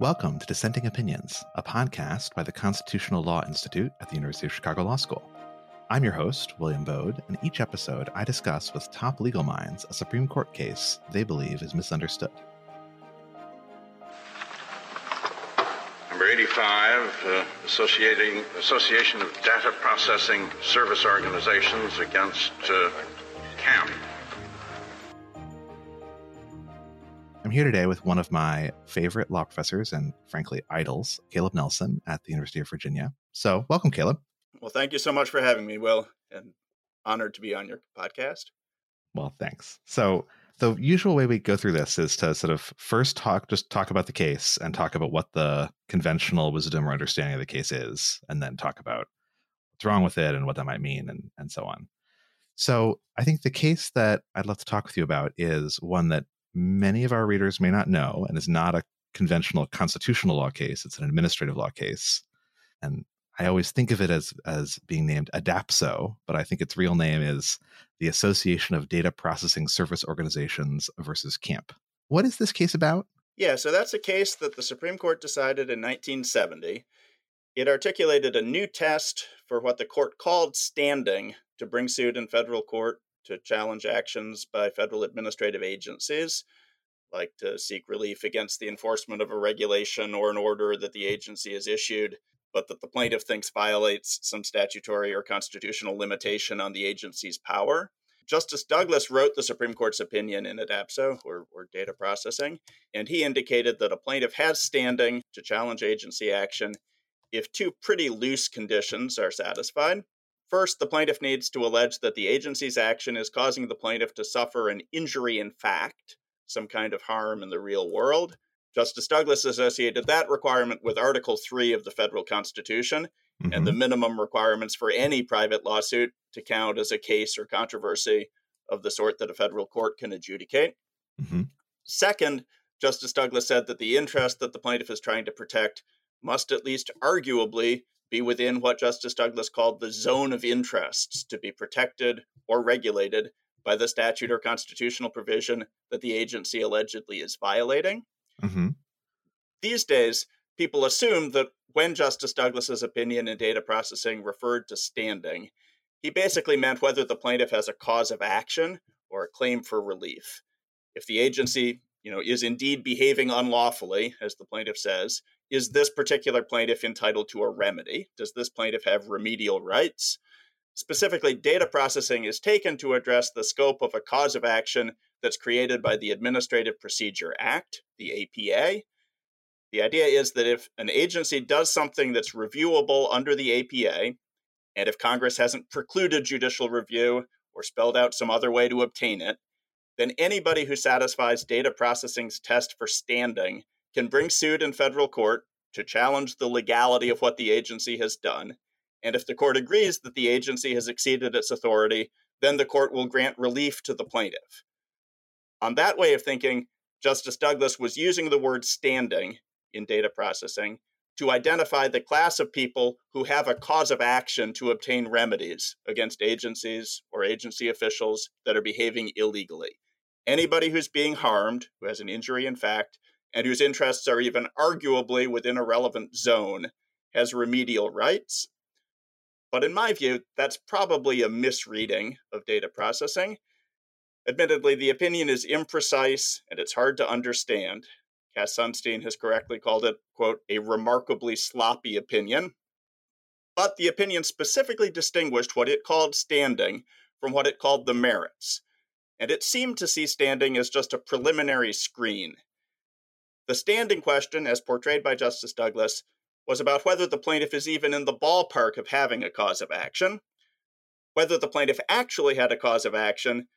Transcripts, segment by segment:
Welcome to Dissenting Opinions, a podcast by the Constitutional Law Institute at the University of Chicago Law School. I'm your host, William Baude, and each episode I discuss with top legal minds a Supreme Court case they believe is misunderstood. Number 85, uh, Associating, Association of Data Processing Service Organizations against uh, CAMP. I'm here today with one of my favorite law professors and, frankly, idols, Caleb Nelson at the University of Virginia. So, welcome, Caleb. Well, thank you so much for having me, Will, and honored to be on your podcast. Well, thanks. So, the usual way we go through this is to sort of first talk, just talk about the case and talk about what the conventional wisdom or understanding of the case is, and then talk about what's wrong with it and what that might mean and, and so on. So, I think the case that I'd love to talk with you about is one that many of our readers may not know and is not a conventional constitutional law case. It's an administrative law case. And I always think of it as as being named ADAPSO, but I think its real name is the Association of Data Processing Service Organizations versus CAMP. What is this case about? Yeah, so that's a case that the Supreme Court decided in 1970. It articulated a new test for what the court called standing to bring suit in federal court to challenge actions by federal administrative agencies, like to seek relief against the enforcement of a regulation or an order that the agency has issued, but that the plaintiff thinks violates some statutory or constitutional limitation on the agency's power. Justice Douglas wrote the Supreme Court's opinion in ADAPSO, or, or, data processing, and he indicated that a plaintiff has standing to challenge agency action if two pretty loose conditions are satisfied. First, the plaintiff needs to allege that the agency's action is causing the plaintiff to suffer an injury in fact, some kind of harm in the real world. Justice Douglas associated that requirement with Article 3 of the federal Constitution mm-hmm. and the mm-hmm. minimum requirements for any private lawsuit to count as a case or controversy of the sort that a federal court can adjudicate. Mm-hmm. Second, Justice Douglas said that the interest that the plaintiff is trying to protect must at least arguably be within what Justice Douglas called the zone of interests to be protected or regulated by the statute or constitutional provision that the agency allegedly is violating. Mm-hmm. These days, people assume that when Justice Douglas's opinion in data processing referred to standing, he basically meant whether the plaintiff has a cause of action or a claim for relief. If the agency, you know, is indeed behaving unlawfully, as the plaintiff says, is this particular plaintiff entitled to a remedy? Does this plaintiff have remedial rights? Specifically, data processing is taken to address the scope of a cause of action that's created by the Administrative Procedure Act, the APA. The idea is that if an agency does something that's reviewable under the APA, and if Congress hasn't precluded judicial review or spelled out some other way to obtain it, then anybody who satisfies data processing's test for standing can bring suit in federal court to challenge the legality of what the agency has done. And if the court agrees that the agency has exceeded its authority, then the court will grant relief to the plaintiff. On that way of thinking, Justice Douglas was using the word standing in data processing to identify the class of people who have a cause of action to obtain remedies against agencies or agency officials that are behaving illegally. Anybody who's being harmed, who has an injury in fact, and whose interests are even arguably within a relevant zone has remedial rights. But in my view, that's probably a misreading of data processing. Admittedly, the opinion is imprecise and it's hard to understand. Cass Sunstein has correctly called it, quote, a remarkably sloppy opinion. But the opinion specifically distinguished what it called standing from what it called the merits. And it seemed to see standing as just a preliminary screen the standing question, as portrayed by Justice Douglas, was about whether the plaintiff is even in the ballpark of having a cause of action. Whether the plaintiff actually had a cause of action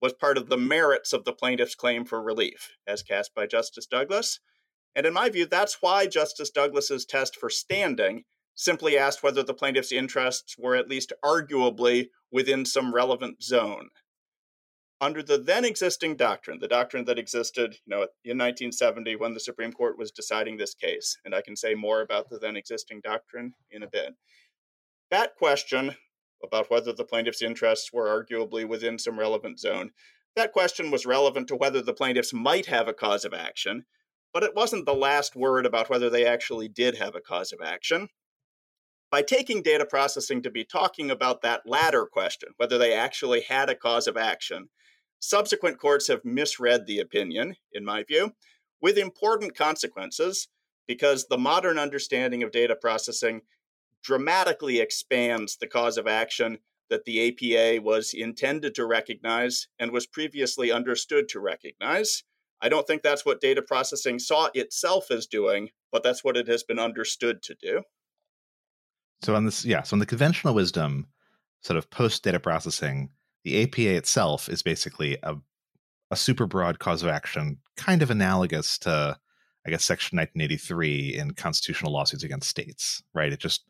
was part of the merits of the plaintiff's claim for relief, as cast by Justice Douglas. And in my view, that's why Justice Douglas's test for standing simply asked whether the plaintiff's interests were at least arguably within some relevant zone under the then existing doctrine, the doctrine that existed, you know, in 1970 when the Supreme Court was deciding this case, and I can say more about the then existing doctrine in a bit. That question about whether the plaintiff's interests were arguably within some relevant zone, that question was relevant to whether the plaintiffs might have a cause of action but it wasn't the last word about whether they actually did have a cause of action. By taking data processing to be talking about that latter question, whether they actually had a cause of action, subsequent courts have misread the opinion, in my view, with important consequences because the modern understanding of data processing dramatically expands the cause of action that the APA was intended to recognize and was previously understood to recognize. I don't think that's what data processing saw itself as doing, but that's what it has been understood to do. So on this, yeah, so in the conventional wisdom, sort of post data processing, the APA itself is basically a a super broad cause of action, kind of analogous to, I guess, Section 1983 in constitutional lawsuits against states, right? It just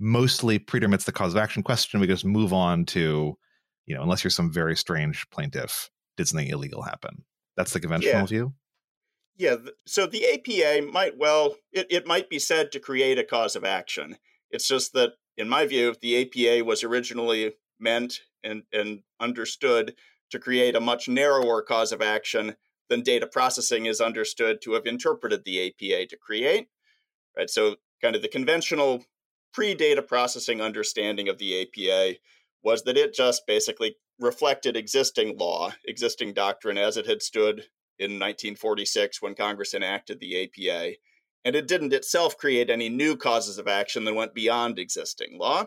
mostly predetermines the cause of action question. We just move on to, you know, unless you're some very strange plaintiff, did something illegal happen? That's the conventional Yeah. view. Yeah, so the APA might well, it, it might be said to create a cause of action. It's just that, in my view, the APA was originally meant and, and understood to create a much narrower cause of action than data processing is understood to have interpreted the APA to create. Right. So, kind of the conventional pre data processing understanding of the APA was that it just basically reflected existing law, existing doctrine as it had stood in 1946 when Congress enacted the APA. And it didn't itself create any new causes of action that went beyond existing law.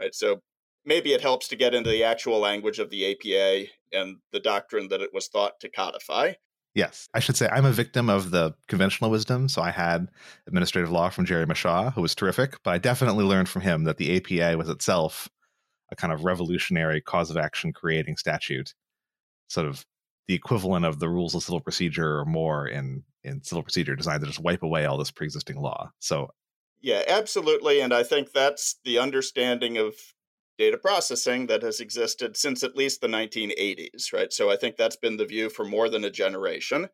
Right. So maybe it helps to get into the actual language of the APA and the doctrine that it was thought to codify. Yes, I should say I'm a victim of the conventional wisdom. So I had administrative law from Jerry Mashaw, who was terrific, but I definitely learned from him that the APA was itself a kind of revolutionary cause of action creating statute, sort of the equivalent of the rules of civil procedure or more in in civil procedure, designed to just wipe away all this pre-existing law. So Yeah, absolutely. And I think that's the understanding of data processing that has existed since at least the 1980s, right? So I think that's been the view for more than a generation.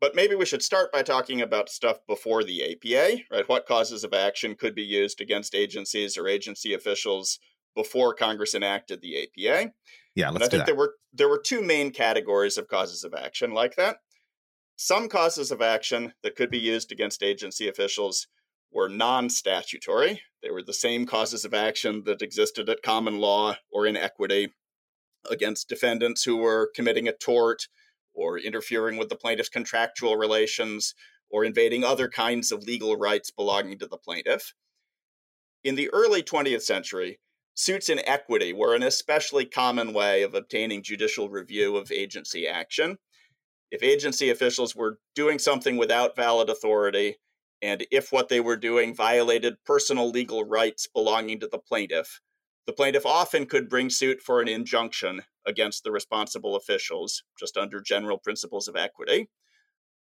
But maybe we should start by talking about stuff before the APA, right? What causes of action could be used against agencies or agency officials before Congress enacted the APA? yeah, And I let's think that. there were there were two main categories of causes of action like that. Some causes of action that could be used against agency officials were non-statutory. They were the same causes of action that existed at common law or in equity against defendants who were committing a tort or interfering with the plaintiff's contractual relations or invading other kinds of legal rights belonging to the plaintiff. In the early 20th century, suits in equity were an especially common way of obtaining judicial review of agency action. If agency officials were doing something without valid authority, and if what they were doing violated personal legal rights belonging to the plaintiff, the plaintiff often could bring suit for an injunction against the responsible officials, just under general principles of equity.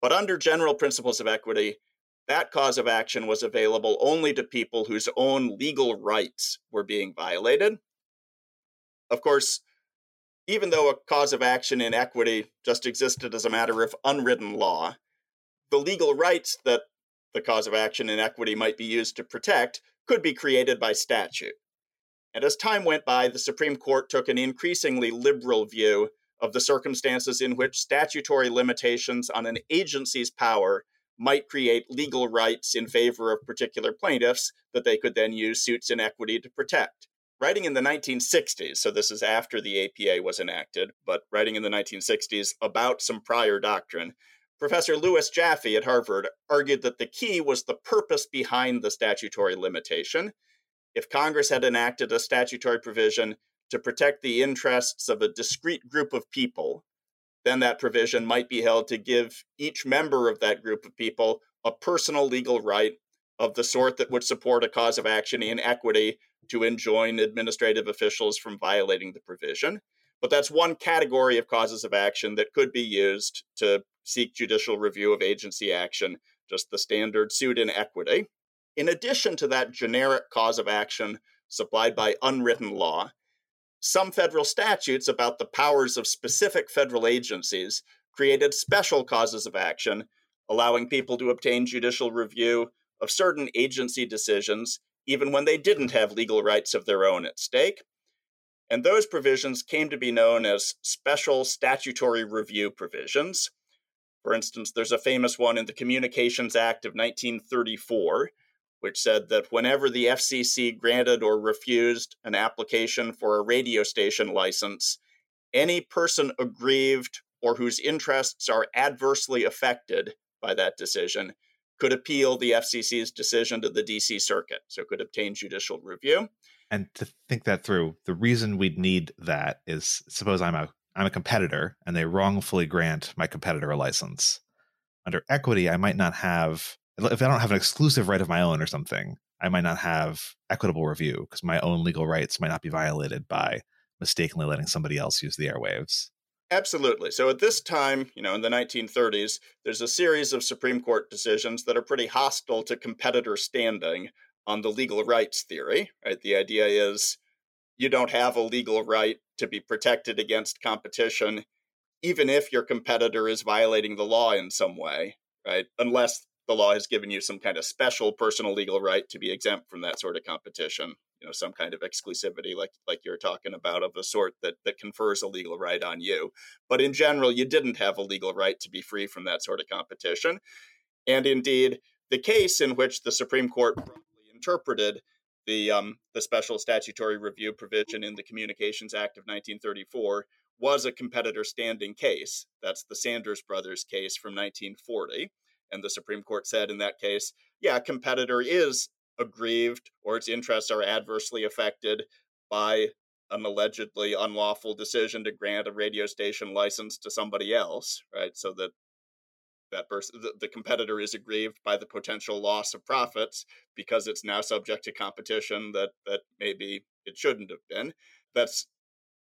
But under general principles of equity, that cause of action was available only to people whose own legal rights were being violated. Of course, even though a cause of action in equity just existed as a matter of unwritten law, the legal rights that the cause of action in equity might be used to protect could be created by statute. And as time went by, the Supreme Court took an increasingly liberal view of the circumstances in which statutory limitations on an agency's power might create legal rights in favor of particular plaintiffs that they could then use suits in equity to protect. Writing in the 1960s, so this is after the APA was enacted, but writing in the 1960s about some prior doctrine, Professor Louis Jaffe at Harvard argued that the key was the purpose behind the statutory limitation. If Congress had enacted a statutory provision to protect the interests of a discrete group of people, then that provision might be held to give each member of that group of people a personal legal right of the sort that would support a cause of action in equity to enjoin administrative officials from violating the provision. But that's one category of causes of action that could be used to seek judicial review of agency action, just the standard suit in equity. In addition to that generic cause of action supplied by unwritten law, some federal statutes about the powers of specific federal agencies created special causes of action, allowing people to obtain judicial review of certain agency decisions, even when they didn't have legal rights of their own at stake. And those provisions came to be known as special statutory review provisions. For instance, there's a famous one in the Communications Act of 1934, which said that whenever the FCC granted or refused an application for a radio station license, any person aggrieved or whose interests are adversely affected by that decision could appeal the FCC's decision to the DC Circuit, so could obtain judicial review. And to think that through, the reason we'd need that is suppose I'm a I'm a competitor and they wrongfully grant my competitor a license. Under equity, I might not have if I don't have an exclusive right of my own or something, I might not have equitable review because my own legal rights might not be violated by mistakenly letting somebody else use the airwaves. Absolutely. So at this time, you know, in the 1930s, there's a series of Supreme Court decisions that are pretty hostile to competitor standing on the legal rights theory, right? The idea is you don't have a legal right to be protected against competition even if your competitor is violating the law in some way, right? Unless the law has given you some kind of special personal legal right to be exempt from that sort of competition you know some kind of exclusivity like like you're talking about of a sort that that confers a legal right on you but in general you didn't have a legal right to be free from that sort of competition and indeed the case in which the supreme court interpreted the um, the special statutory review provision in the communications act of 1934 was a competitor standing case that's the sanders brothers case from 1940 and the Supreme Court said in that case, yeah, competitor is aggrieved or its interests are adversely affected by an allegedly unlawful decision to grant a radio station license to somebody else, right? So that that person, the, the competitor is aggrieved by the potential loss of profits because it's now subject to competition that that maybe it shouldn't have been. That's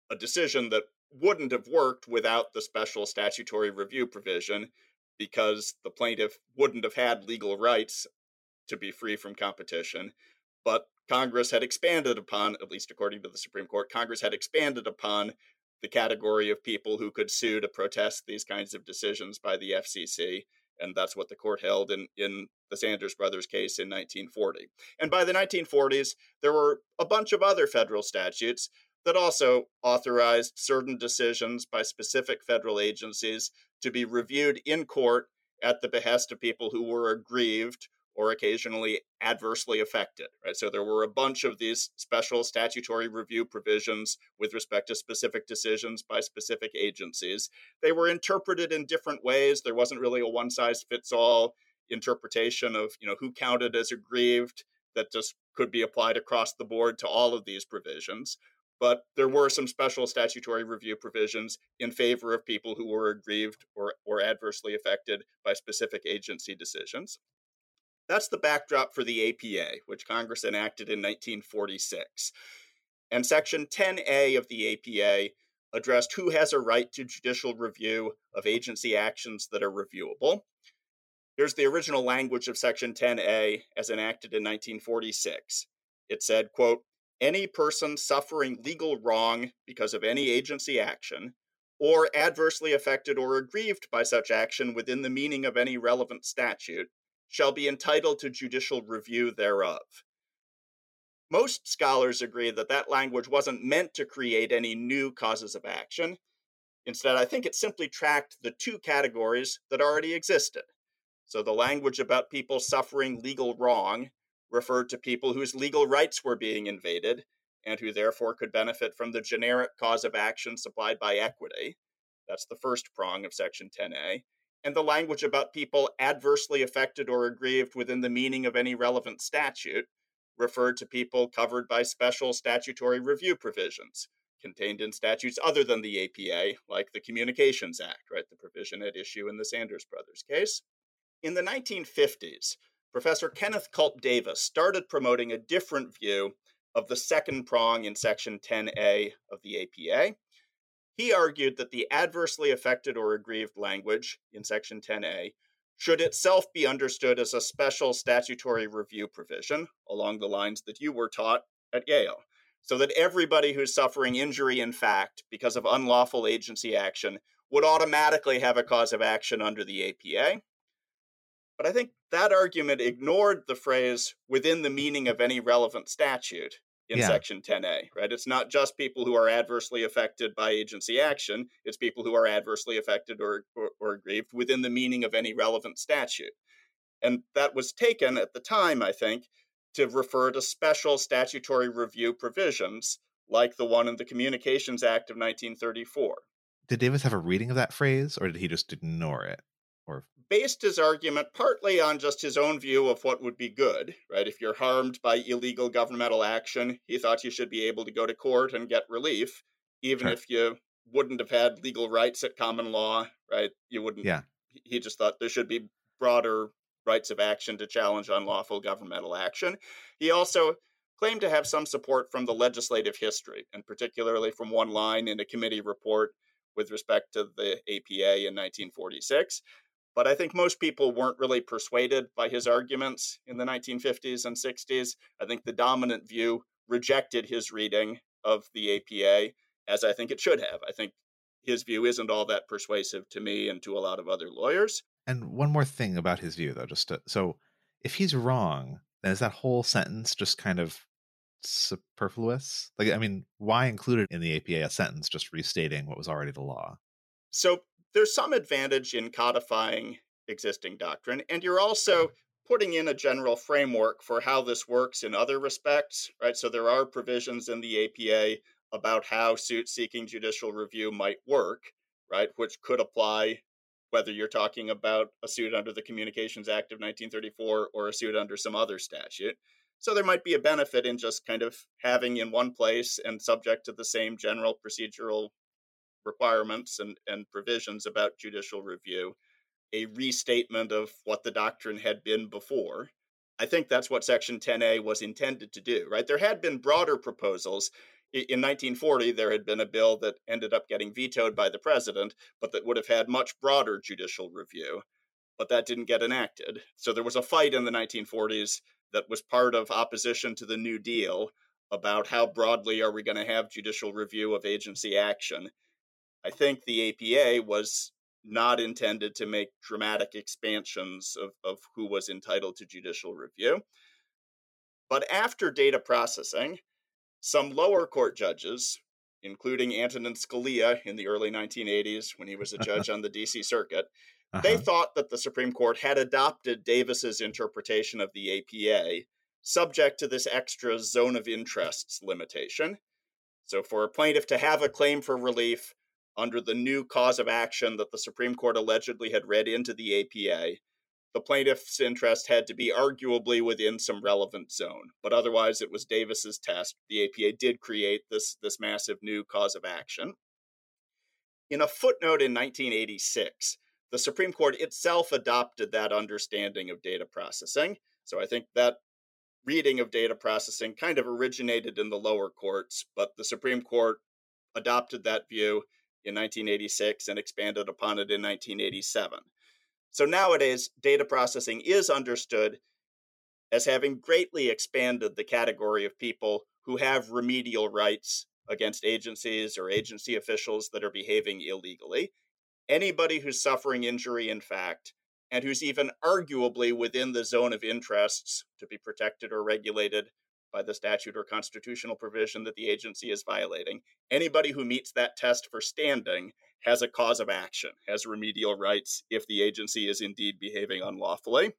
a decision that wouldn't have worked without the special statutory review provision because the plaintiff wouldn't have had legal rights to be free from competition. But Congress had expanded upon, at least according to the Supreme Court, Congress had expanded upon the category of people who could sue to protest these kinds of decisions by the FCC. And that's what the court held in, in the Sanders Brothers case in 1940. And by the 1940s, there were a bunch of other federal statutes that also authorized certain decisions by specific federal agencies to be reviewed in court at the behest of people who were aggrieved or occasionally adversely affected right? So there were a bunch of these special statutory review provisions with respect to specific decisions by specific agencies. They were interpreted in different ways. There wasn't really a one size fits all interpretation of you know who counted as aggrieved that just could be applied across the board to all of these provisions. But there were some special statutory review provisions in favor of people who were aggrieved or, or adversely affected by specific agency decisions. That's the backdrop for the APA, which Congress enacted in 1946. And Section 10A of the APA addressed who has a right to judicial review of agency actions that are reviewable. Here's the original language of Section 10A as enacted in 1946. It said, quote, any person suffering legal wrong because of any agency action, or adversely affected or aggrieved by such action within the meaning of any relevant statute, shall be entitled to judicial review thereof. Most scholars agree that that language wasn't meant to create any new causes of action. Instead, I think it simply tracked the two categories that already existed. So the language about people suffering legal wrong referred to people whose legal rights were being invaded and who therefore could benefit from the generic cause of action supplied by equity. That's the first prong of Section 10A. And the language about people adversely affected or aggrieved within the meaning of any relevant statute referred to people covered by special statutory review provisions contained in statutes other than the APA, like the Communications Act, right, the provision at issue in the Sanders Brothers case. In the 1950s, Professor Kenneth Culp Davis started promoting a different view of the second prong in Section 10A of the APA. He argued that the adversely affected or aggrieved language in Section 10A should itself be understood as a special statutory review provision along the lines that you were taught at Yale, so that everybody who's suffering injury in fact because of unlawful agency action would automatically have a cause of action under the APA but I think that argument ignored the phrase within the meaning of any relevant statute, in yeah. Section 10A, right? It's not just people who are adversely affected by agency action, it's people who are adversely affected or, or, or aggrieved within the meaning of any relevant statute. And that was taken at the time, I think, to refer to special statutory review provisions like the one in the Communications Act of 1934. Did Davis have a reading of that phrase, or did he just ignore it? Or based his argument partly on just his own view of what would be good, right? If you're harmed by illegal governmental action, he thought you should be able to go to court and get relief, even sure. if you wouldn't have had legal rights at common law, right? You wouldn't. Yeah. He just thought there should be broader rights of action to challenge unlawful governmental action. He also claimed to have some support from the legislative history, and particularly from one line in a committee report with respect to the APA in 1946. But I think most people weren't really persuaded by his arguments in the 1950s and 60s. I think the dominant view rejected his reading of the APA, as I think it should have. I think his view isn't all that persuasive to me and to a lot of other lawyers. And one more thing about his view, though, just to, so if he's wrong, then is that whole sentence just kind of superfluous? Like, I mean, why include it in the APA a sentence just restating what was already the law? So there's some advantage in codifying existing doctrine, and you're also putting in a general framework for how this works in other respects, right? So there are provisions in the APA about how suit seeking judicial review might work, right? Which could apply whether you're talking about a suit under the Communications Act of 1934 or a suit under some other statute. So there might be a benefit in just kind of having in one place and subject to the same general procedural requirements and, and provisions about judicial review, a restatement of what the doctrine had been before. I think that's what Section 10A was intended to do, right? There had been broader proposals. In 1940, there had been a bill that ended up getting vetoed by the president, but that would have had much broader judicial review. But that didn't get enacted. So there was a fight in the 1940s that was part of opposition to the New Deal about how broadly are we going to have judicial review of agency action. I think the APA was not intended to make dramatic expansions of, of who was entitled to judicial review. But after data processing, some lower court judges, including Antonin Scalia in the early 1980s when he was a judge on the DC Circuit, uh-huh. They thought that the Supreme Court had adopted Davis's interpretation of the APA, subject to this extra zone of interests limitation. So, for a plaintiff to have a claim for relief under the new cause of action that the Supreme Court allegedly had read into the APA, the plaintiff's interest had to be arguably within some relevant zone. But otherwise, it was Davis's test. The APA did create this, this massive new cause of action. In a footnote in 1986, the Supreme Court itself adopted that understanding of data processing. So I think that reading of data processing kind of originated in the lower courts, but the Supreme Court adopted that view in 1986 and expanded upon it in 1987. So nowadays, data processing is understood as having greatly expanded the category of people who have remedial rights against agencies or agency officials that are behaving illegally anybody who's suffering injury in fact and who's even arguably within the zone of interests to be protected or regulated by the statute or constitutional provision that the agency is violating. Anybody who meets that test for standing has a cause of action, has remedial rights if the agency is indeed behaving unlawfully.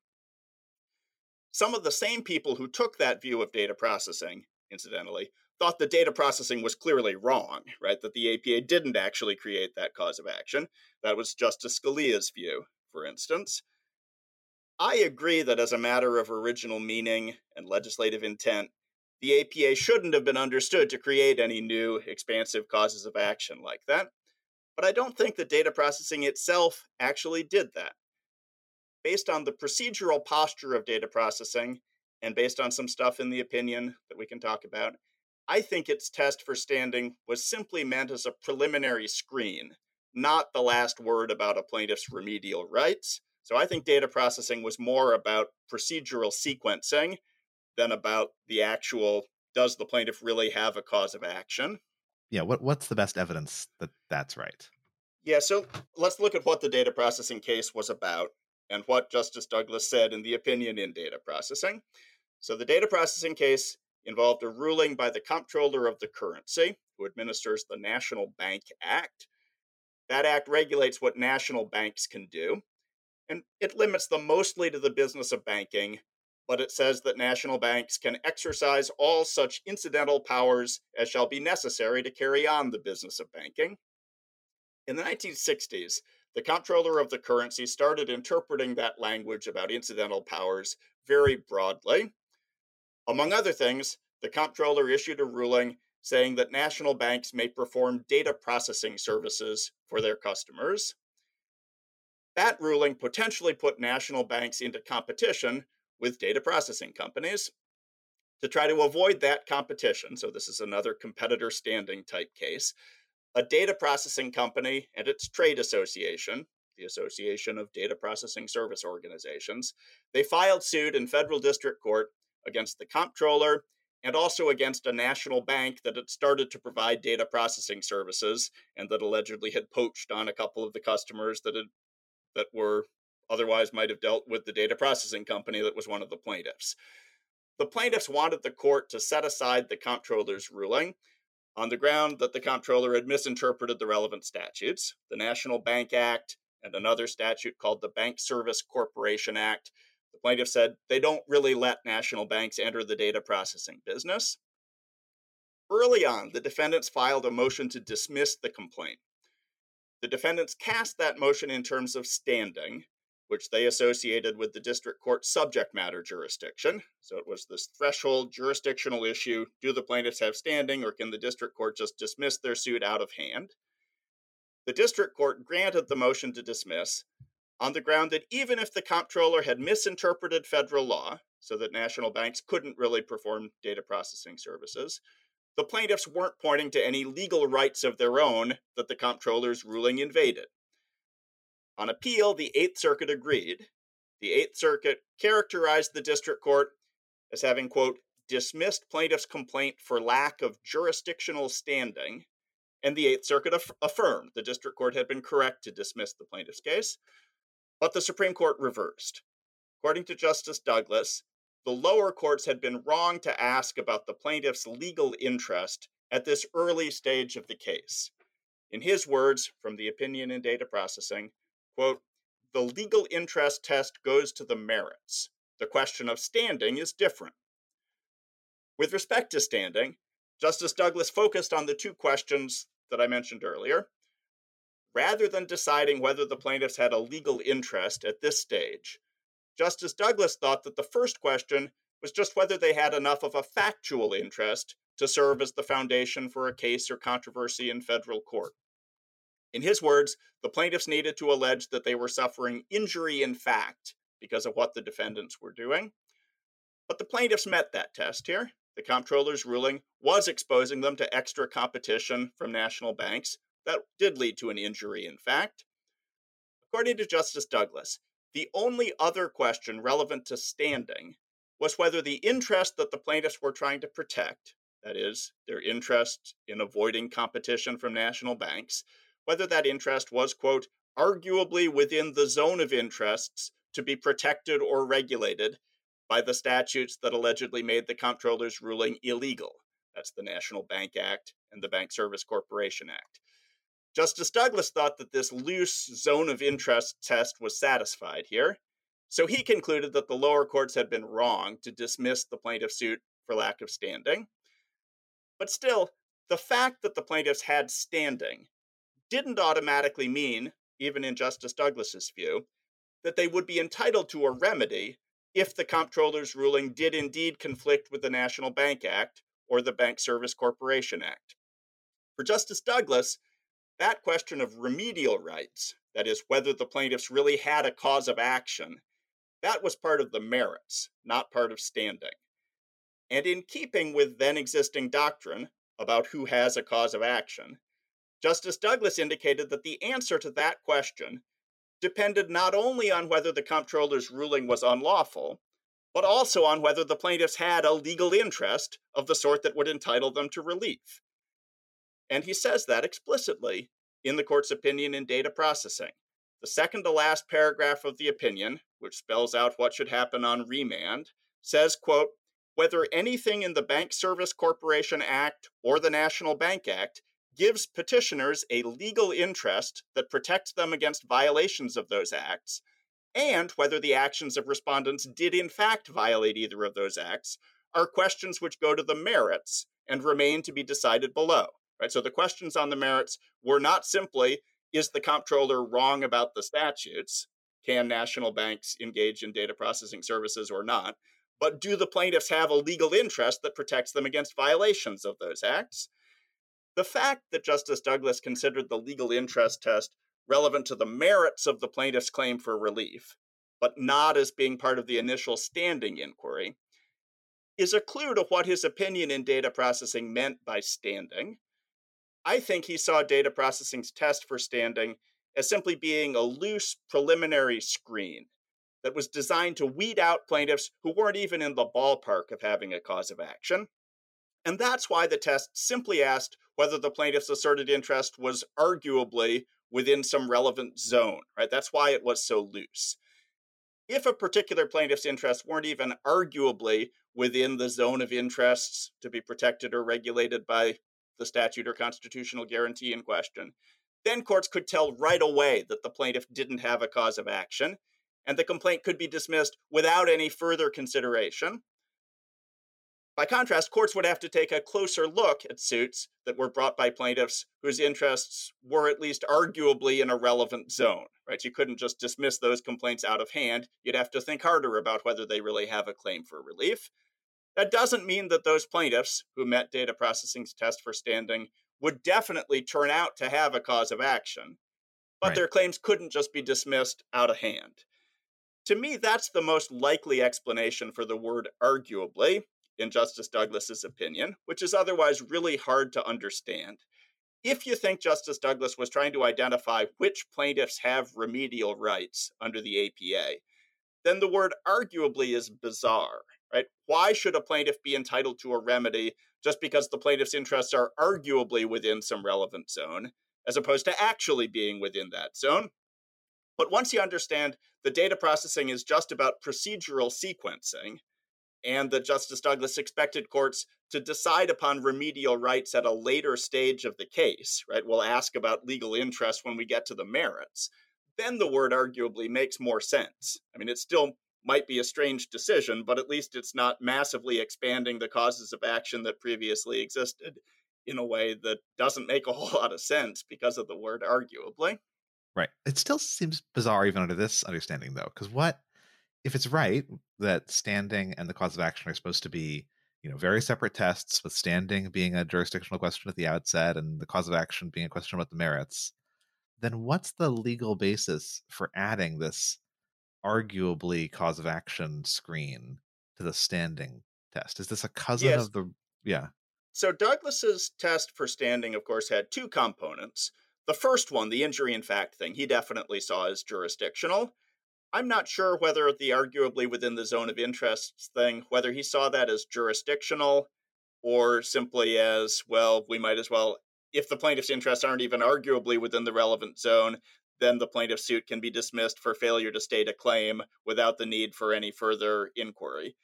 Some of the same people who took that view of data processing, incidentally, thought the data processing was clearly wrong, right? That the APA didn't actually create that cause of action. That was Justice Scalia's view, for instance. I agree that as a matter of original meaning and legislative intent, the APA shouldn't have been understood to create any new expansive causes of action like that. But I don't think that data processing itself actually did that. Based on the procedural posture of data processing, and based on some stuff in the opinion that we can talk about, I think its test for standing was simply meant as a preliminary screen, not the last word about a plaintiff's remedial rights. So I think data processing was more about procedural sequencing than about the actual does the plaintiff really have a cause of action? Yeah, what what's the best evidence that that's right? Yeah, so let's look at what the data processing case was about and what Justice Douglas said in the opinion in data processing. So the data processing case involved a ruling by the comptroller of the currency, who administers the National Bank Act. That act regulates what national banks can do, and it limits them mostly to the business of banking, but it says that national banks can exercise all such incidental powers as shall be necessary to carry on the business of banking. In the 1960s, the comptroller of the currency started interpreting that language about incidental powers very broadly. Among other things, the comptroller issued a ruling saying that national banks may perform data processing services for their customers. That ruling potentially put national banks into competition with data processing companies. To try to avoid that competition, so this is another competitor standing type case, a data processing company and its trade association, the Association of Data Processing Service Organizations, they filed suit in federal district court against the comptroller and also against a national bank that had started to provide data processing services and that allegedly had poached on a couple of the customers that had that were otherwise might have dealt with the data processing company that was one of the plaintiffs. The plaintiffs wanted the court to set aside the comptroller's ruling on the ground that the comptroller had misinterpreted the relevant statutes, the National Bank Act and another statute called the Bank Service Corporation Act. The plaintiff said they don't really let national banks enter the data processing business. Early on, the defendants filed a motion to dismiss the complaint. The defendants cast that motion in terms of standing, which they associated with the district court subject matter jurisdiction. So it was this threshold jurisdictional issue do the plaintiffs have standing, or can the district court just dismiss their suit out of hand? The district court granted the motion to dismiss on the ground that even if the comptroller had misinterpreted federal law, so that national banks couldn't really perform data processing services, the plaintiffs weren't pointing to any legal rights of their own that the comptroller's ruling invaded. On appeal, the Eighth Circuit agreed. The Eighth Circuit characterized the district court as having, quote, dismissed plaintiff's complaint for lack of jurisdictional standing, and the Eighth Circuit aff- affirmed the district court had been correct to dismiss the plaintiff's case, but the Supreme Court reversed. According to Justice Douglas, the lower courts had been wrong to ask about the plaintiff's legal interest at this early stage of the case. In his words from the opinion in data processing, Quote, the legal interest test goes to the merits. The question of standing is different. With respect to standing, Justice Douglas focused on the two questions that I mentioned earlier. Rather than deciding whether the plaintiffs had a legal interest at this stage, Justice Douglas thought that the first question was just whether they had enough of a factual interest to serve as the foundation for a case or controversy in federal court. In his words, the plaintiffs needed to allege that they were suffering injury in fact because of what the defendants were doing. But the plaintiffs met that test here. The comptroller's ruling was exposing them to extra competition from national banks. That did lead to an injury in fact. According to Justice Douglas, the only other question relevant to standing was whether the interest that the plaintiffs were trying to protect, that is, their interest in avoiding competition from national banks, whether that interest was, quote, arguably within the zone of interests to be protected or regulated by the statutes that allegedly made the comptroller's ruling illegal. That's the National Bank Act and the Bank Service Corporation Act. Justice Douglas thought that this loose zone of interest test was satisfied here, so he concluded that the lower courts had been wrong to dismiss the plaintiff's suit for lack of standing. But still, the fact that the plaintiffs had standing didn't automatically mean, even in Justice Douglas's view, that they would be entitled to a remedy if the comptroller's ruling did indeed conflict with the National Bank Act or the Bank Service Corporation Act. For Justice Douglas, that question of remedial rights, that is, whether the plaintiffs really had a cause of action, that was part of the merits, not part of standing. And in keeping with then existing doctrine about who has a cause of action, Justice Douglas indicated that the answer to that question depended not only on whether the comptroller's ruling was unlawful, but also on whether the plaintiffs had a legal interest of the sort that would entitle them to relief. And he says that explicitly in the court's opinion in data processing. The second to last paragraph of the opinion, which spells out what should happen on remand, says, quote, whether anything in the Bank Service Corporation Act or the National Bank Act gives petitioners a legal interest that protects them against violations of those acts, and whether the actions of respondents did in fact violate either of those acts, are questions which go to the merits and remain to be decided below. Right? So the questions on the merits were not simply is the comptroller wrong about the statutes? Can national banks engage in data processing services or not? But do the plaintiffs have a legal interest that protects them against violations of those acts? The fact that Justice Douglas considered the legal interest test relevant to the merits of the plaintiff's claim for relief, but not as being part of the initial standing inquiry, is a clue to what his opinion in data processing meant by standing. I think he saw data processing's test for standing as simply being a loose preliminary screen that was designed to weed out plaintiffs who weren't even in the ballpark of having a cause of action. And that's why the test simply asked whether the plaintiff's asserted interest was arguably within some relevant zone, right? That's why it was so loose. If a particular plaintiff's interests weren't even arguably within the zone of interests to be protected or regulated by the statute or constitutional guarantee in question, then courts could tell right away that the plaintiff didn't have a cause of action, and the complaint could be dismissed without any further consideration. By contrast, courts would have to take a closer look at suits that were brought by plaintiffs whose interests were at least arguably in a relevant zone. Right? You couldn't just dismiss those complaints out of hand. You'd have to think harder about whether they really have a claim for relief. That doesn't mean that those plaintiffs who met data processing's test for standing would definitely turn out to have a cause of action, but right. their claims couldn't just be dismissed out of hand. To me, that's the most likely explanation for the word arguably in Justice Douglas's opinion, which is otherwise really hard to understand. If you think Justice Douglas was trying to identify which plaintiffs have remedial rights under the APA, then the word arguably is bizarre, right? Why should a plaintiff be entitled to a remedy just because the plaintiff's interests are arguably within some relevant zone, as opposed to actually being within that zone? But once you understand the data processing is just about procedural sequencing, and that Justice Douglas expected courts to decide upon remedial rights at a later stage of the case, right? We'll ask about legal interest when we get to the merits. Then the word arguably makes more sense. I mean, it still might be a strange decision, but at least it's not massively expanding the causes of action that previously existed in a way that doesn't make a whole lot of sense because of the word arguably. Right. It still seems bizarre even under this understanding though, because what if it's right that standing and the cause of action are supposed to be, you know, very separate tests, with standing being a jurisdictional question at the outset and the cause of action being a question about the merits, then what's the legal basis for adding this arguably cause of action screen to the standing test? Is this a cousin yes. of the yeah? So Douglas's test for standing, of course, had two components. The first one, the injury in fact thing, he definitely saw as jurisdictional. I'm not sure whether the arguably within the zone of interests thing, whether he saw that as jurisdictional or simply as, well, we might as well, if the plaintiff's interests aren't even arguably within the relevant zone, then the plaintiff's suit can be dismissed for failure to state a claim without the need for any further inquiry.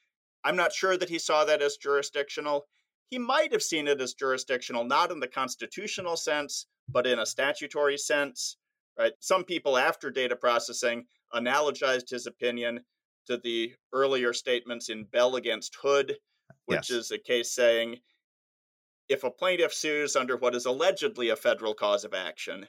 I'm not sure that he saw that as jurisdictional. He might have seen it as jurisdictional, not in the constitutional sense, but in a statutory sense, right? Some people after data processing analogized his opinion to the earlier statements in Bell against Hood, which yes. is a case saying if a plaintiff sues under what is allegedly a federal cause of action,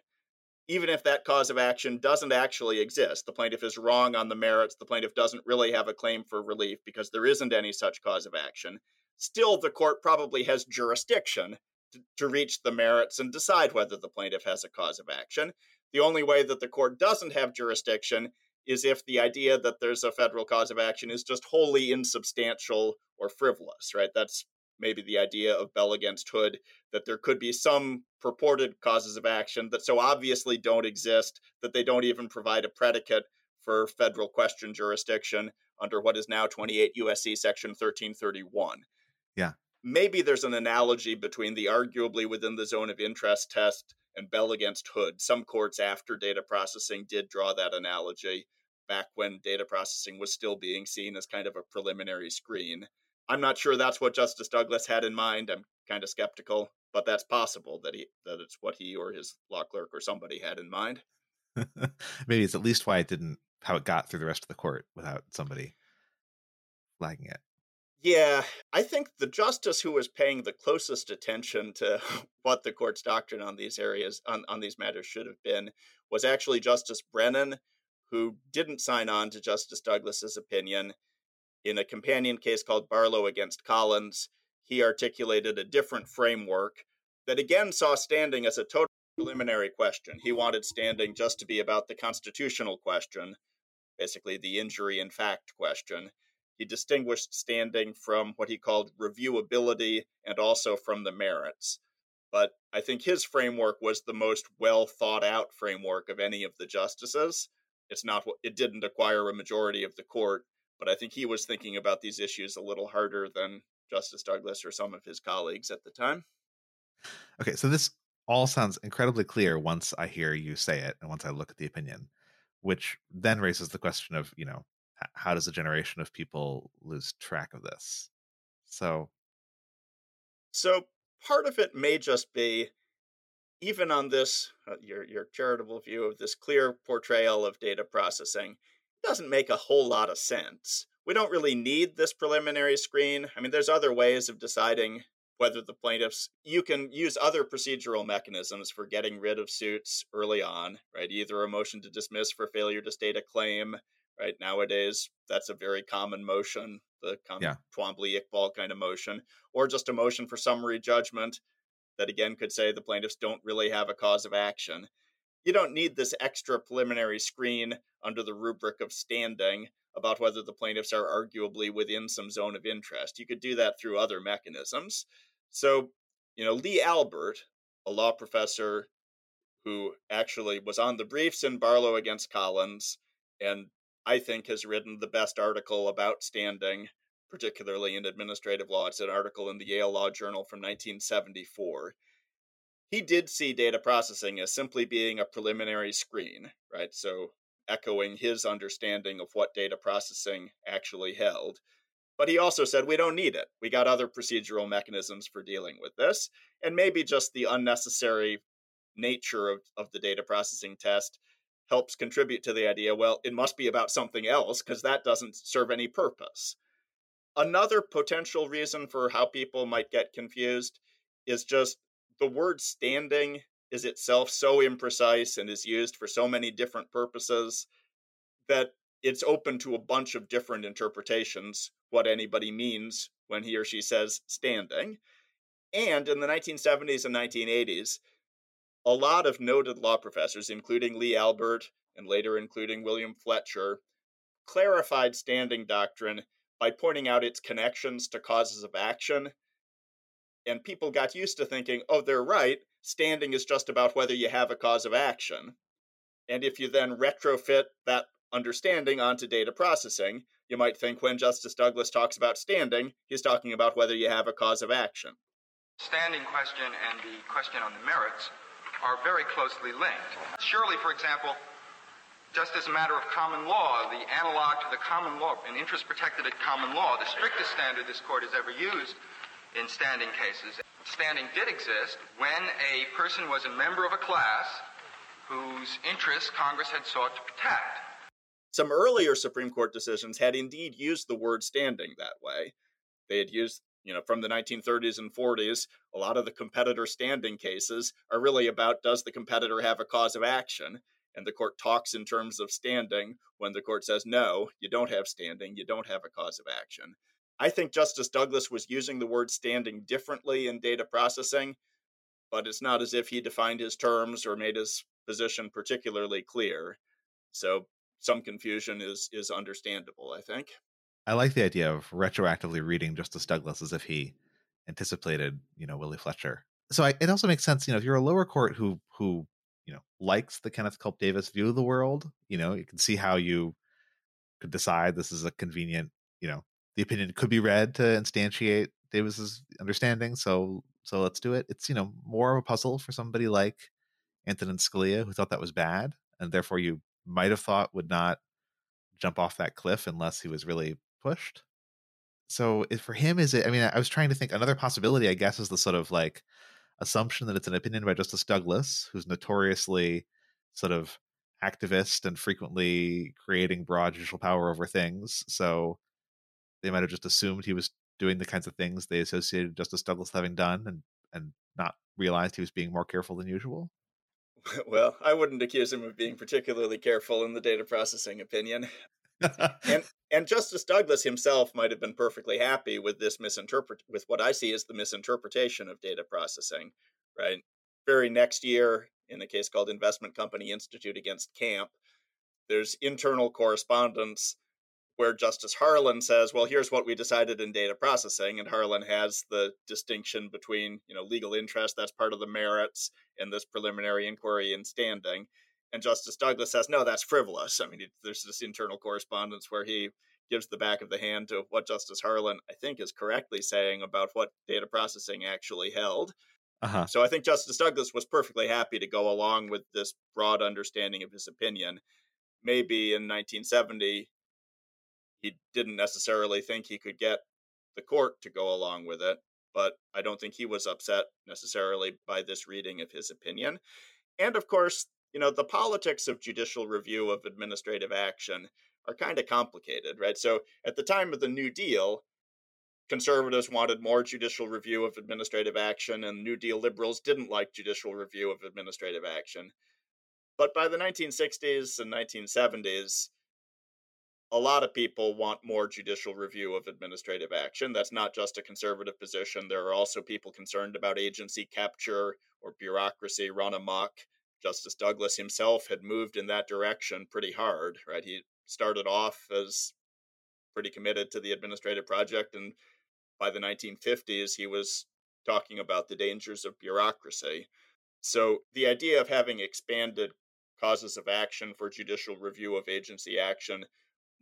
even if that cause of action doesn't actually exist, the plaintiff is wrong on the merits, the plaintiff doesn't really have a claim for relief because there isn't any such cause of action, still the court probably has jurisdiction to, to reach the merits and decide whether the plaintiff has a cause of action. The only way that the court doesn't have jurisdiction is if the idea that there's a federal cause of action is just wholly insubstantial or frivolous, right? That's maybe the idea of Bell against Hood that there could be some purported causes of action that so obviously don't exist that they don't even provide a predicate for federal question jurisdiction under what is now 28 USC section 1331. Yeah maybe there's an analogy between the arguably within the zone of interest test and Bell against Hood. Some courts after data processing did draw that analogy back when data processing was still being seen as kind of a preliminary screen. I'm not sure that's what Justice Douglas had in mind. I'm kind of skeptical, but that's possible that he that it's what he or his law clerk or somebody had in mind. Maybe it's at least why it didn't how it got through the rest of the court without somebody flagging it. Yeah, I think the justice who was paying the closest attention to what the court's doctrine on these areas on, on these matters should have been was actually Justice Brennan, who didn't sign on to Justice Douglas's opinion. In a companion case called Barlow against Collins, he articulated a different framework that again saw standing as a total preliminary question. He wanted standing just to be about the constitutional question, basically the injury in fact question. He distinguished standing from what he called reviewability and also from the merits. But I think his framework was the most well thought out framework of any of the justices. It's not it didn't acquire a majority of the court, but I think he was thinking about these issues a little harder than Justice Douglas or some of his colleagues at the time. Okay, so this all sounds incredibly clear once I hear you say it and once I look at the opinion, which then raises the question of, you know, how does a generation of people lose track of this? So So part of it may just be even on this uh, your your charitable view of this clear portrayal of data processing doesn't make a whole lot of sense. We don't really need this preliminary screen. I mean, there's other ways of deciding whether the plaintiffs you can use other procedural mechanisms for getting rid of suits early on, right? Either a motion to dismiss for failure to state a claim, right? Nowadays, that's a very common motion, the common yeah. Twombly Iqbal kind of motion, or just a motion for summary judgment that again could say the plaintiffs don't really have a cause of action. You don't need this extra preliminary screen under the rubric of standing about whether the plaintiffs are arguably within some zone of interest. You could do that through other mechanisms. So, you know, Lee Albert, a law professor who actually was on the briefs in Barlow against Collins and I think has written the best article about standing, particularly in administrative law. It's an article in the Yale Law Journal from 1974. He did see data processing as simply being a preliminary screen, right? So, echoing his understanding of what data processing actually held. But he also said we don't need it. We got other procedural mechanisms for dealing with this. And maybe just the unnecessary nature of, of the data processing test helps contribute to the idea well, it must be about something else because that doesn't serve any purpose. Another potential reason for how people might get confused is just the word standing is itself so imprecise and is used for so many different purposes that it's open to a bunch of different interpretations what anybody means when he or she says standing. And in the 1970s and 1980s, a lot of noted law professors, including Lee Albert and later including William Fletcher, clarified standing doctrine by pointing out its connections to causes of action. And people got used to thinking, oh, they're right, standing is just about whether you have a cause of action. And if you then retrofit that understanding onto data processing, you might think when Justice Douglas talks about standing, he's talking about whether you have a cause of action. Standing question and the question on the merits are very closely linked. Surely, for example, just as a matter of common law, the analog to the common law, an interest protected at common law, the strictest standard this court has ever used in standing cases. Standing did exist when a person was a member of a class whose interests Congress had sought to protect. Some earlier Supreme Court decisions had indeed used the word standing that way. They had used you know, from the 1930s and 40s, a lot of the competitor standing cases are really about does the competitor have a cause of action? And the court talks in terms of standing when the court says, no, you don't have standing, you don't have a cause of action. I think Justice Douglas was using the word standing differently in data processing, but it's not as if he defined his terms or made his position particularly clear. So some confusion is is understandable, I think. I like the idea of retroactively reading Justice Douglas as if he anticipated, you know, Willie Fletcher. So I, it also makes sense, you know, if you're a lower court who who you know likes the Kenneth Culp Davis view of the world, you know, you can see how you could decide this is a convenient, you know, the opinion could be read to instantiate Davis's understanding. So so let's do it. It's you know more of a puzzle for somebody like Antonin Scalia who thought that was bad, and therefore you might have thought would not jump off that cliff unless he was really pushed. so for him, is it? I mean, I was trying to think. Another possibility, I guess, is the sort of like assumption that it's an opinion by Justice Douglas, who's notoriously sort of activist and frequently creating broad judicial power over things. So they might have just assumed he was doing the kinds of things they associated Justice Douglas having done and and not realized he was being more careful than usual. Well, I wouldn't accuse him of being particularly careful in the data processing opinion. And and Justice Douglas himself might have been perfectly happy with this misinterpret with what I see as the misinterpretation of data processing, right? Very next year, in a case called Investment Company Institute against Camp, there's internal correspondence where Justice Harlan says, "Well, here's what we decided in data processing," and Harlan has the distinction between, you know, legal interest that's part of the merits and this preliminary inquiry in standing. And Justice Douglas says, "No, that's frivolous." I mean, there's this internal correspondence where he gives the back of the hand to what Justice Harlan, I think, is correctly saying about what data processing actually held. Uh-huh. So I think Justice Douglas was perfectly happy to go along with this broad understanding of his opinion. Maybe in 1970, he didn't necessarily think he could get the court to go along with it, but I don't think he was upset necessarily by this reading of his opinion. And of course, you know, the politics of judicial review of administrative action are kind of complicated, right? So at the time of the New Deal, conservatives wanted more judicial review of administrative action, and New Deal liberals didn't like judicial review of administrative action. But by the 1960s and 1970s, a lot of people want more judicial review of administrative action. That's not just a conservative position. There are also people concerned about agency capture or bureaucracy run amok. Justice Douglas himself had moved in that direction pretty hard, right? He started off as pretty committed to the administrative project, and by the 1950s, he was talking about the dangers of bureaucracy. So the idea of having expanded causes of action for judicial review of agency action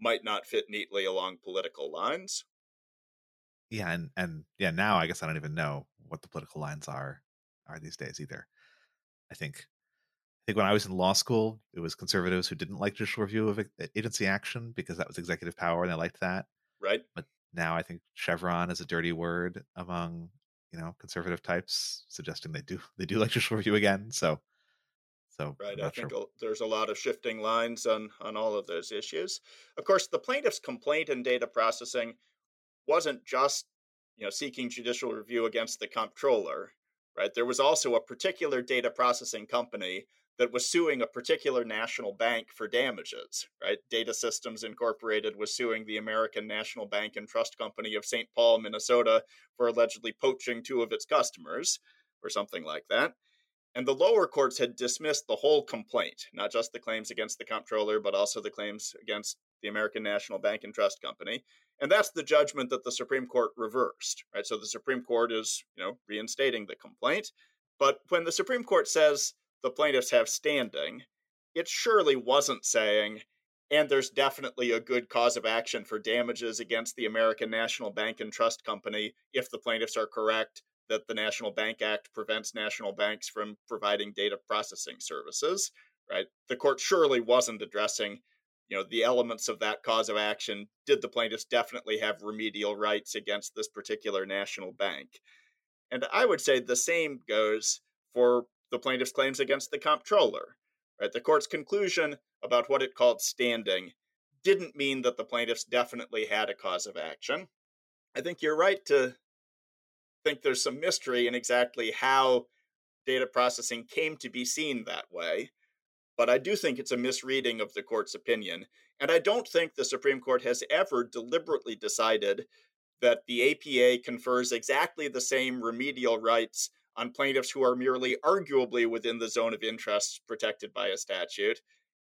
might not fit neatly along political lines. Yeah, and and yeah, now I guess I don't even know what the political lines are are these days either. I think I think when I was in law school, it was conservatives who didn't like judicial review of uh, agency action because that was executive power and they liked that. Right. But now I think Chevron is a dirty word among you know conservative types, suggesting they do they do like judicial review again. So so right, I think sure. there's a lot of shifting lines on on all of those issues. Of course, the plaintiff's complaint in data processing wasn't just you know seeking judicial review against the comptroller, right? There was also a particular data processing company that was suing a particular national bank for damages, right? Data Systems Incorporated was suing the American National Bank and Trust Company of St. Paul, Minnesota for allegedly poaching two of its customers or something like that. And the lower courts had dismissed the whole complaint, not just the claims against the comptroller, but also the claims against the American National Bank and Trust Company. And that's the judgment that the Supreme Court reversed, right? So the Supreme Court is, you know, reinstating the complaint. But when the Supreme Court says the plaintiffs have standing, it surely wasn't saying, and there's definitely a good cause of action for damages against the American National Bank and Trust Company if the plaintiffs are correct that the National Bank Act prevents national banks from providing data processing services, right? The court surely wasn't addressing, you know, the elements of that cause of action. Did the plaintiffs definitely have remedial rights against this particular national bank? And I would say the same goes for the plaintiff's claims against the comptroller. Right? The court's conclusion about what it called standing didn't mean that the plaintiffs definitely had a cause of action. I think you're right to think there's some mystery in exactly how data processing came to be seen that way. But I do think it's a misreading of the court's opinion. And I don't think the Supreme Court has ever deliberately decided that the APA confers exactly the same remedial rights on plaintiffs who are merely arguably within the zone of interest protected by a statute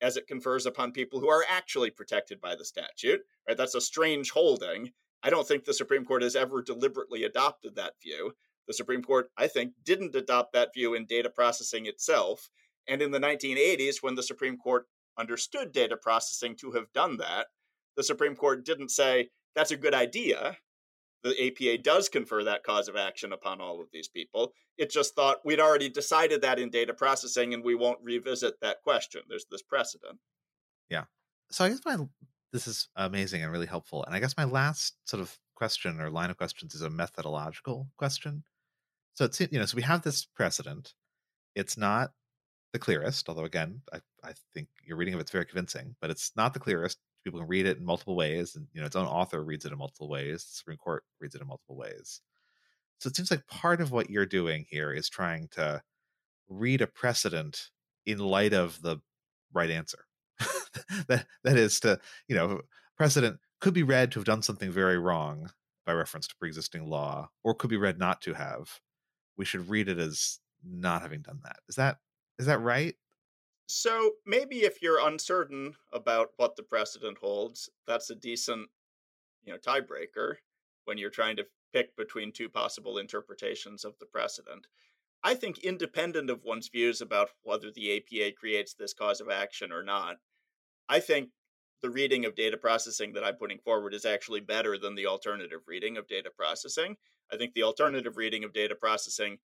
as it confers upon people who are actually protected by the statute. Right? That's a strange holding. I don't think the Supreme Court has ever deliberately adopted that view. The Supreme Court, I think, didn't adopt that view in data processing itself. And in the 1980s, when the Supreme Court understood data processing to have done that, the Supreme Court didn't say, that's a good idea. The APA does confer that cause of action upon all of these people. It just thought we'd already decided that in data processing and we won't revisit that question. There's this precedent. Yeah. So I guess my this is amazing and really helpful. And I guess my last sort of question or line of questions is a methodological question. So it's you know, so we have this precedent. It's not the clearest, although again, I, I think your reading of it's very convincing, but it's not the clearest. People can read it in multiple ways, and you know, its own author reads it in multiple ways. The Supreme Court reads it in multiple ways. So it seems like part of what you're doing here is trying to read a precedent in light of the right answer. that that is to, you know, precedent could be read to have done something very wrong by reference to pre-existing law, or could be read not to have. We should read it as not having done that. Is that is that right? So maybe if you're uncertain about what the precedent holds, that's a decent, you know, tiebreaker when you're trying to pick between two possible interpretations of the precedent. I think independent of one's views about whether the APA creates this cause of action or not, I think the reading of data processing that I'm putting forward is actually better than the alternative reading of data processing. I think the hmm. alternative reading of data processing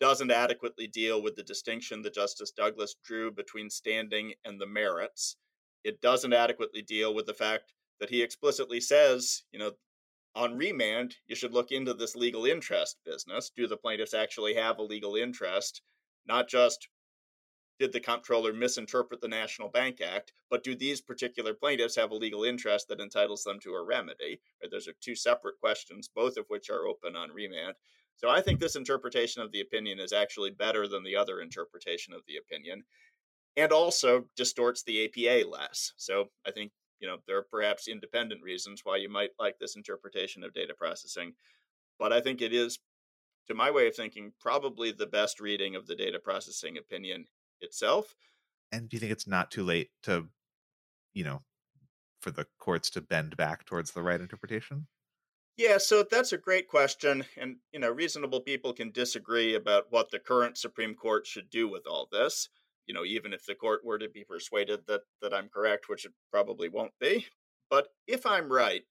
doesn't adequately deal with the distinction that Justice Douglas drew between standing and the merits. It doesn't adequately deal with the fact that he explicitly says, you know, on remand, you should look into this legal interest business. Do the plaintiffs actually have a legal interest? Not just did the comptroller misinterpret the National Bank Act, but do these particular plaintiffs have a legal interest that entitles them to a remedy? Those are two separate questions, both of which are open on remand. So I think this interpretation of the opinion is actually better than the other interpretation of the opinion and also distorts the APA less. So I think, you know, there are perhaps independent reasons why you might like this interpretation of data processing, but I think it is to my way of thinking probably the best reading of the data processing opinion itself. And do you think it's not too late to, you know, for the courts to bend back towards the right interpretation? Yeah, so that's a great question. And, you know, reasonable people can disagree about what the current Supreme Court should do with all this. You know, even if the court were to be persuaded that, that I'm correct, which it probably won't be. But if I'm right,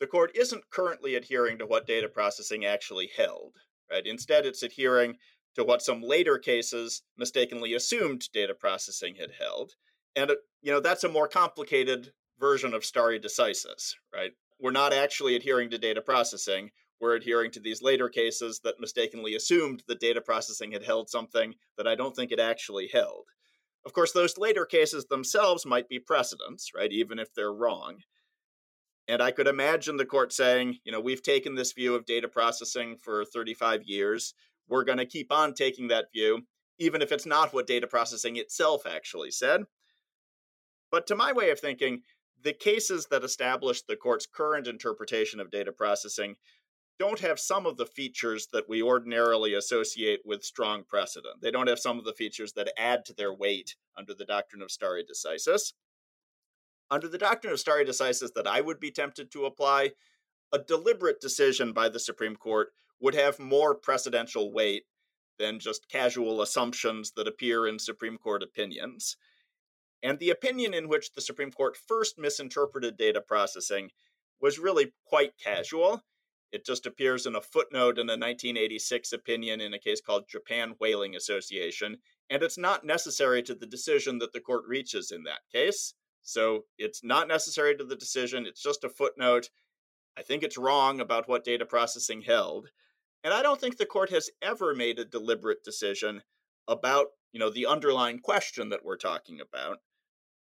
the court isn't currently adhering to what data processing actually held, right? Instead, it's adhering to what some later cases mistakenly assumed data processing had held. And, you know, that's a more complicated version of stare decisis, right? We're not actually adhering to data processing. We're adhering to these later cases that mistakenly assumed that data processing had held something that I don't think it actually held. Of course, those later cases themselves might be precedents, right? Even if they're wrong. And I could imagine the court saying, you know, we've taken this view of data processing for 35 years we're going to keep on taking that view, even if it's not what data processing itself actually said. But to my way of thinking, the cases that establish the court's current interpretation of data processing don't have some of the features that we ordinarily associate with strong precedent. They don't have some of the features that add to their weight under the doctrine of stare decisis. Under the doctrine of stare decisis that I would be tempted to apply, a deliberate decision by the Supreme Court would have more precedential weight than just casual assumptions that appear in Supreme Court opinions. And the opinion in which the Supreme Court first misinterpreted data processing was really quite hmm. casual. It just appears in a footnote in a 1986 opinion in a case called Japan Whaling Association, and it's not necessary to the decision that the court reaches in that case. So it's not necessary to the decision, it's just a footnote. I think it's wrong about what data processing held. And I don't think the court has ever made a deliberate decision about, you know, the underlying question that we're talking about,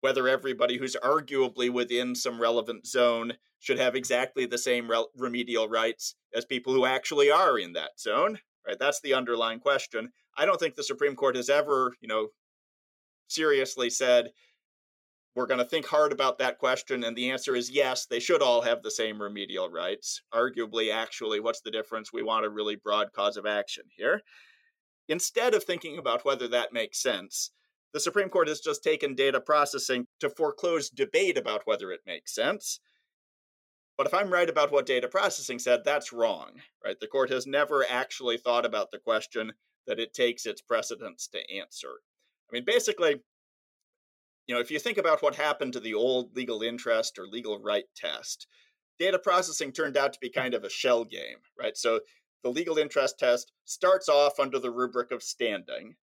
whether everybody who's arguably within some relevant zone should have exactly the same re- remedial rights as people who actually are in that zone, right? That's the underlying question. I don't think the Supreme Court has ever, you know, seriously said we're going to think hard about that question and the answer is yes they should all have the same remedial rights arguably actually what's the difference we want a really broad cause of action here instead of thinking about whether that makes sense the supreme court has just taken data processing to foreclose debate about whether it makes sense. But if i'm right about what data processing said that's wrong right? The court has never actually thought about the question that it takes its precedents to answer. I mean basically you know, if you think about what happened to the old legal interest or legal right test, data processing turned out to be kind of a shell game, right? So the legal interest test starts off under the rubric of standing.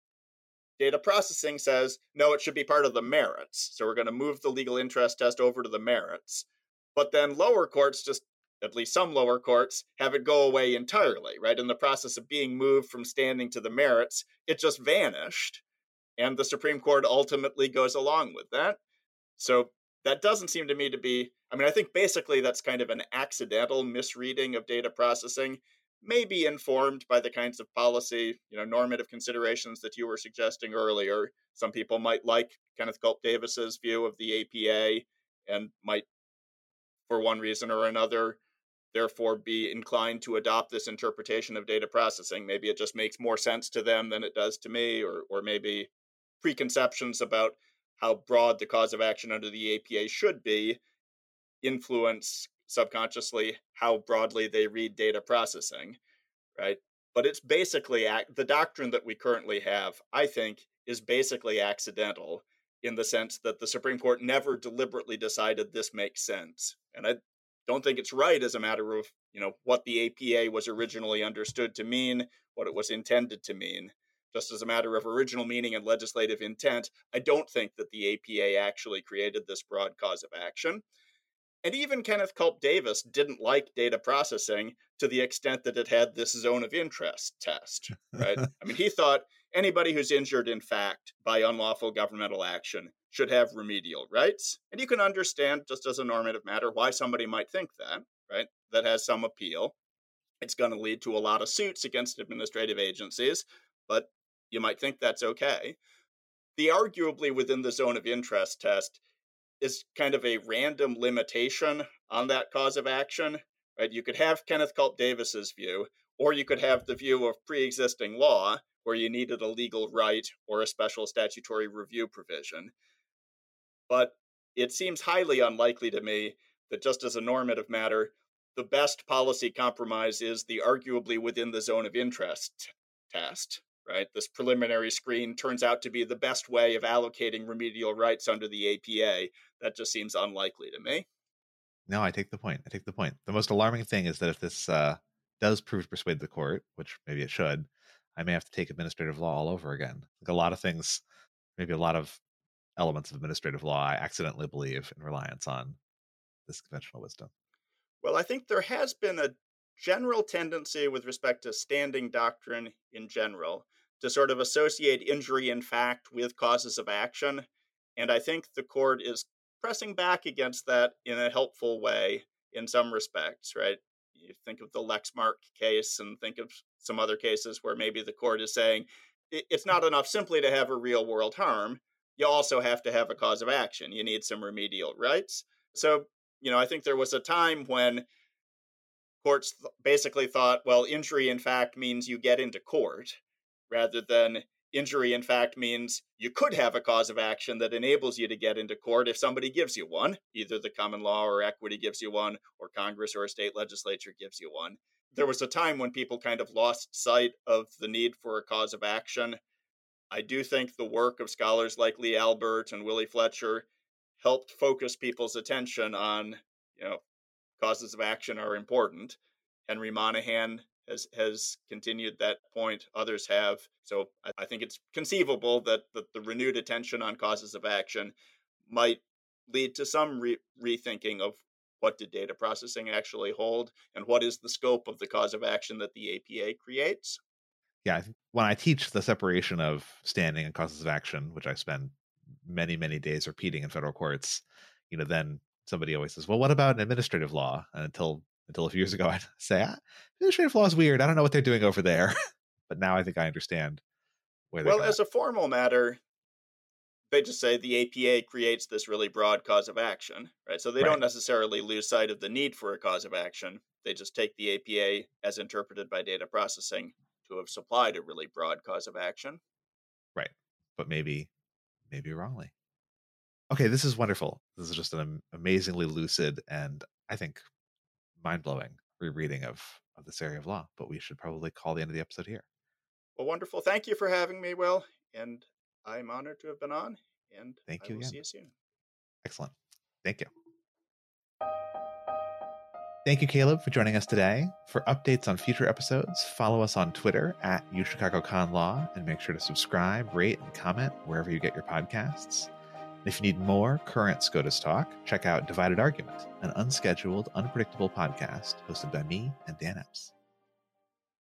Data processing says, no, it should be part of the merits. So we're going to move the legal interest test over to the merits. But then lower courts just at least some lower courts have it go away entirely, right? In the process of being moved from standing to the merits, it just vanished. And the Supreme Court ultimately goes along with that. So that doesn't seem to me to be, I mean, I think basically that's kind of an accidental misreading of data processing, maybe informed by the kinds of policy, you know, normative considerations that you were suggesting earlier. Some people might like Kenneth Culp Davis's view of the APA and might, for one reason or another, therefore be inclined to adopt this interpretation of data processing. Maybe it just makes more sense to them than it does to me, or or maybe preconceptions about how broad the cause of action under the APA should be influence subconsciously how broadly they read data processing, right? But it's basically the doctrine that we currently have, I think, is basically accidental in the sense that the Supreme Court never deliberately decided this makes sense. And I don't think it's right as a matter of, you know, what the APA was originally understood to mean, what it was intended to mean. Just as a matter of original meaning and legislative intent, I don't think that the APA actually created this broad cause of action. And even Kenneth Culp Davis didn't like data processing to the extent that it had this zone of interest test, right? I mean, he thought anybody who's injured in fact by unlawful governmental action should have remedial rights. And you can understand, just as a normative matter, why somebody might think that, right? That has some appeal. It's going to lead to a lot of suits against administrative agencies, but you might think that's okay. The arguably within the zone of interest test is kind of a random limitation on that cause of action. Right? You could have Kenneth Culp Davis's view, or you could have the view of pre-existing law, where you needed a legal right or a special statutory review provision. But it seems highly unlikely to me that, just as a normative matter, the best policy compromise is the arguably within the zone of interest test, right? This preliminary screen turns out to be the best way of allocating remedial rights under the APA. That just seems unlikely to me. No, I take the point. I take the point. The most alarming thing is that if this uh, does prove to persuade the court, which maybe it should, I may have to take administrative law all over again. Like a lot of things, maybe a lot of elements of administrative law, I accidentally believe in reliance on this conventional wisdom. Well, I think there has been a general tendency with respect to standing doctrine in general to sort of associate injury in fact with causes of action. And I think the court is pressing back against that in a helpful way in some respects, right? You think of the Lexmark case and think of some other cases where maybe the court is saying it's not enough simply to have a real world harm. You also have to have a cause of action. You need some remedial rights. So, you know, I think there was a time when courts basically thought, well, injury in fact means you get into court rather than injury in fact means you could have a cause of action that enables you to get into court if somebody gives you one. Either the common law or equity gives you one or congress or a state legislature gives you one. There was a time when people kind of lost sight of the need for a cause of action. I do think the work of scholars like lee albert and willie fletcher helped focus people's attention on you know causes of action are important. Henry Monaghan has has continued that point. Others have. So I, I think it's conceivable that, that the renewed attention on causes of action might lead to some re- rethinking of what did data processing actually hold and what is the scope of the cause of action that the APA creates. Yeah, when I teach the separation of standing and causes of action, which I spend many many days repeating in federal courts, you know, then somebody always says, "Well, what about an administrative law?" And until until a few years ago, I'd say, ah, administrative law is weird. I don't know what they're doing over there. but now I think I understand where they're Well, as a formal matter, they just say the APA creates this really broad cause of action, right? So they right. don't necessarily lose sight of the need for a cause of action. They just take the APA as interpreted by data processing to have supplied a really broad cause of action. Right. But maybe, maybe wrongly. Okay, this is wonderful. This is just an amazingly lucid and I think mind blowing rereading of of this area of law. But we should probably call the end of the episode here. Well, wonderful. Thank you for having me, Will, and I'm honored to have been on. And thank I you. See you soon. Excellent. Thank you. Thank you, Caleb, for joining us today. For updates on future episodes, follow us on Twitter at UChicagoConLaw and make sure to subscribe, rate, and comment wherever you get your podcasts. If you need more current SCOTUS talk, check out Divided Argument, an unscheduled, unpredictable podcast hosted by me and Dan Epps.